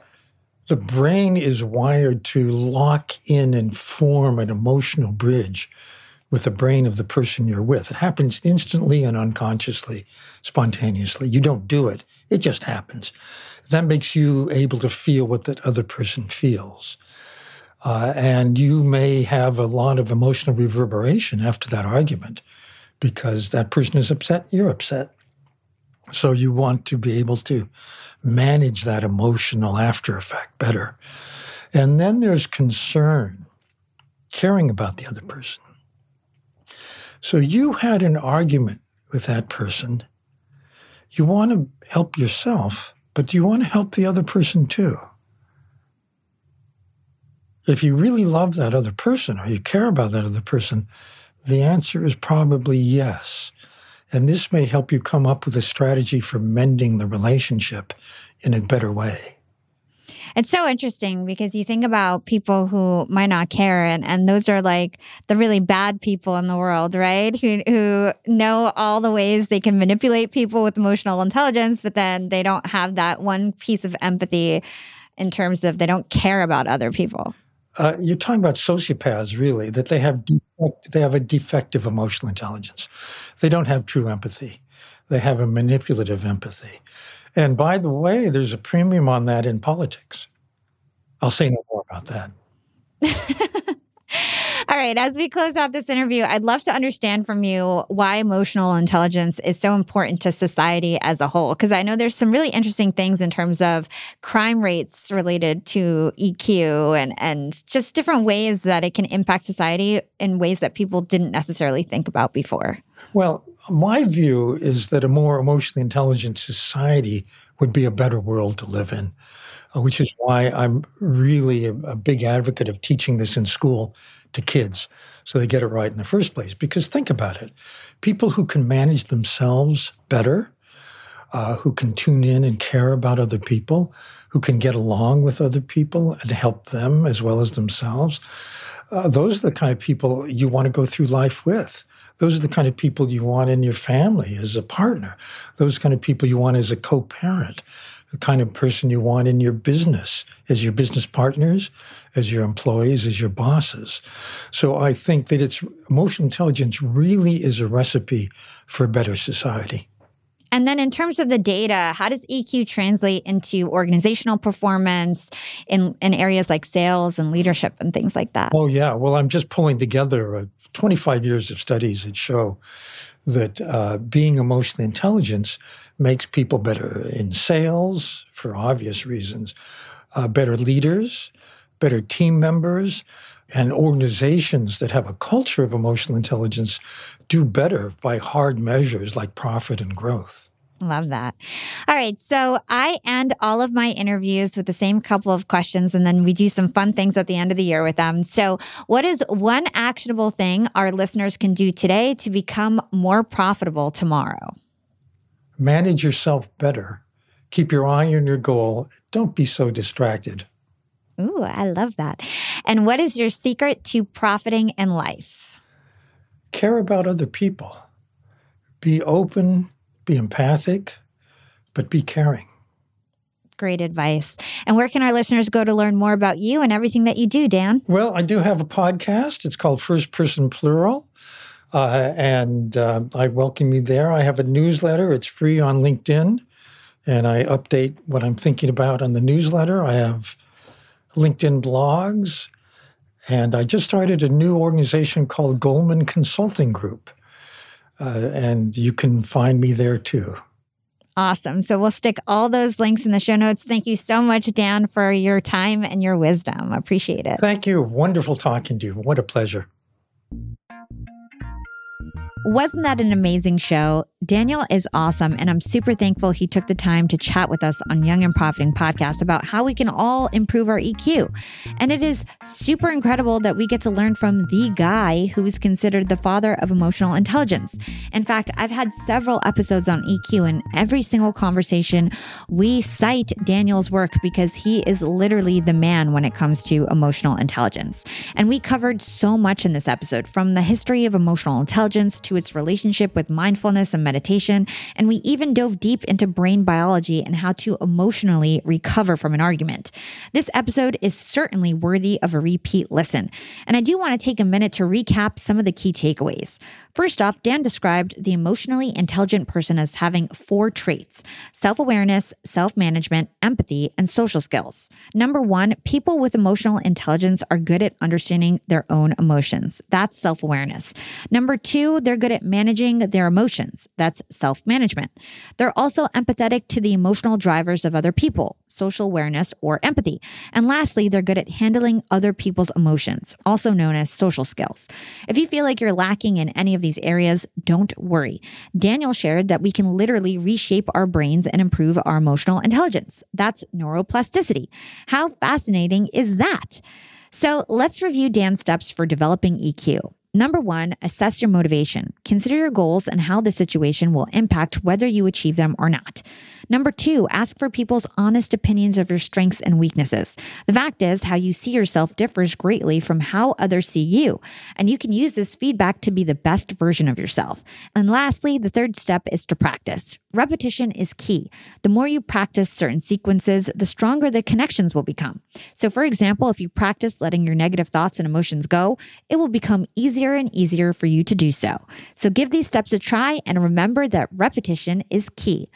the brain is wired to lock in and form an emotional bridge with the brain of the person you're with. It happens instantly and unconsciously, spontaneously. You don't do it, it just happens that makes you able to feel what that other person feels. Uh, and you may have a lot of emotional reverberation after that argument because that person is upset, you're upset. So you want to be able to manage that emotional after effect better. And then there's concern, caring about the other person. So you had an argument with that person. You want to help yourself but do you want to help the other person too? If you really love that other person or you care about that other person, the answer is probably yes. And this may help you come up with a strategy for mending the relationship in a better way. It's so interesting because you think about people who might not care and, and those are like the really bad people in the world, right? Who who know all the ways they can manipulate people with emotional intelligence, but then they don't have that one piece of empathy in terms of they don't care about other people. Uh, you're talking about sociopaths, really, that they have defect, they have a defective emotional intelligence. They don't have true empathy. They have a manipulative empathy. And by the way, there's a premium on that in politics. I'll say no more about that. All right, as we close out this interview, I'd love to understand from you why emotional intelligence is so important to society as a whole. Because I know there's some really interesting things in terms of crime rates related to EQ and, and just different ways that it can impact society in ways that people didn't necessarily think about before. Well, my view is that a more emotionally intelligent society would be a better world to live in, uh, which is why I'm really a, a, big advocate of teaching this in school to kids so they get it right in the first place. Because think about it people who can manage themselves better, uh, who can tune in and care about other people, who can get along with other people and help them as well as themselves, uh, those are the kind of people you want to go through life with. Those are the kind of people you want in your family as a partner. Those kind of people you want as a co-parent. The kind of person you want in your business, as your business partners, as your employees, as your bosses. So I think that it's emotional intelligence really is a recipe for a better society. And then, in terms of the data, how does EQ translate into organizational performance in, in areas like sales and leadership and things like that? Oh, yeah. Well, I'm just pulling together a 25 years of studies that show that uh, being emotionally intelligent makes people better in sales for obvious reasons, uh, better leaders, better team members, and organizations that have a culture of emotional intelligence do better by hard measures like profit and growth. Love that. All right. So I end all of my interviews with the same couple of questions, and then we do some fun things at the end of the year with them. So, what is one actionable thing our listeners can do today to become more profitable tomorrow? Manage yourself better. Keep your eye on your goal. Don't be so distracted. Ooh, I love that. And what is your secret to profiting in life? Care about other people. Be open be empathic, but be caring. Great advice. And where can our listeners go to learn more about you and everything that you do, Dan? Well, I do have a podcast. It's called First Person Plural. Uh, and uh, I welcome you there. I have a newsletter. It's free on LinkedIn, and I update what I'm thinking about on the newsletter. I have LinkedIn blogs, and I just started a new organization called Goleman Consulting Group. Uh, and you can find me there too. Awesome. So we'll stick all those links in the show notes. Thank you so much, Dan, for your time and your wisdom. Appreciate it. Thank you. Wonderful talking to you. What a pleasure. Wasn't that an amazing show? Daniel is awesome, and I'm super thankful he took the time to chat with us on Young and Profiting podcast about how we can all improve our EQ. And it is super incredible that we get to learn from the guy who is considered the father of emotional intelligence. In fact, I've had several episodes on EQ, and every single conversation we cite Daniel's work because he is literally the man when it comes to emotional intelligence. And we covered so much in this episode from the history of emotional intelligence to its relationship with mindfulness and meditation, and we even dove deep into brain biology and how to emotionally recover from an argument. This episode is certainly worthy of a repeat listen, and I do want to take a minute to recap some of the key takeaways. First off, Dan described the emotionally intelligent person as having four traits self awareness, self management, empathy, and social skills. Number one, people with emotional intelligence are good at understanding their own emotions. That's self awareness. Number two, they're good at managing their emotions. That's self management. They're also empathetic to the emotional drivers of other people, social awareness or empathy. And lastly, they're good at handling other people's emotions, also known as social skills. If you feel like you're lacking in any of these areas, don't worry. Daniel shared that we can literally reshape our brains and improve our emotional intelligence. That's neuroplasticity. How fascinating is that? So let's review Dan's steps for developing EQ. Number one, assess your motivation. Consider your goals and how the situation will impact whether you achieve them or not. Number two, ask for people's honest opinions of your strengths and weaknesses. The fact is, how you see yourself differs greatly from how others see you, and you can use this feedback to be the best version of yourself. And lastly, the third step is to practice. Repetition is key. The more you practice certain sequences, the stronger the connections will become. So, for example, if you practice letting your negative thoughts and emotions go, it will become easier and easier for you to do so. So, give these steps a try and remember that repetition is key.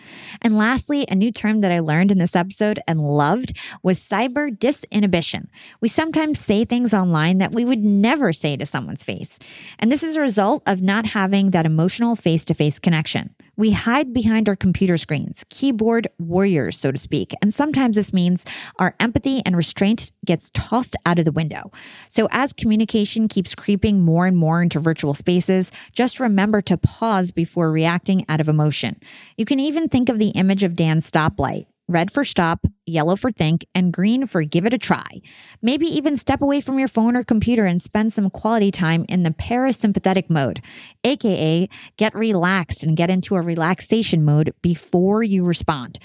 And lastly, a new term that I learned in this episode and loved was cyber disinhibition. We sometimes say things online that we would never say to someone's face. And this is a result of not having that emotional face to face connection. We hide behind our computer screens, keyboard warriors, so to speak. And sometimes this means our empathy and restraint gets tossed out of the window. So, as communication keeps creeping more and more into virtual spaces, just remember to pause before reacting out of emotion. You can even think of the image of Dan's stoplight red for stop, yellow for think, and green for give it a try. Maybe even step away from your phone or computer and spend some quality time in the parasympathetic mode, aka get relaxed and get into a relaxation mode before you respond.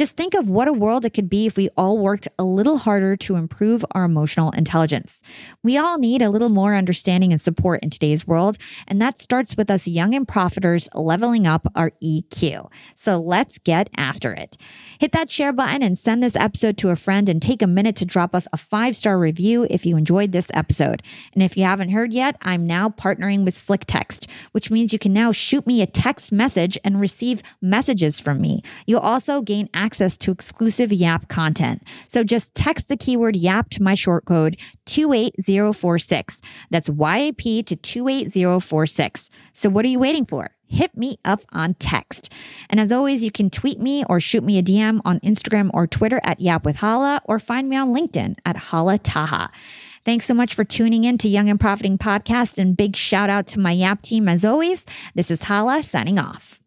Just think of what a world it could be if we all worked a little harder to improve our emotional intelligence. We all need a little more understanding and support in today's world, and that starts with us young and profiters leveling up our EQ. So let's get after it. Hit that share button and send this episode to a friend and take a minute to drop us a five star review if you enjoyed this episode. And if you haven't heard yet, I'm now partnering with Slick Text, which means you can now shoot me a text message and receive messages from me. You'll also gain access to exclusive Yap content. So just text the keyword YAP to my short code 28046. That's YAP to 28046. So what are you waiting for? hit me up on text. And as always, you can tweet me or shoot me a DM on Instagram or Twitter at Yap with Hala or find me on LinkedIn at Hala Taha. Thanks so much for tuning in to Young and Profiting Podcast and big shout out to my Yap team as always. This is Hala signing off.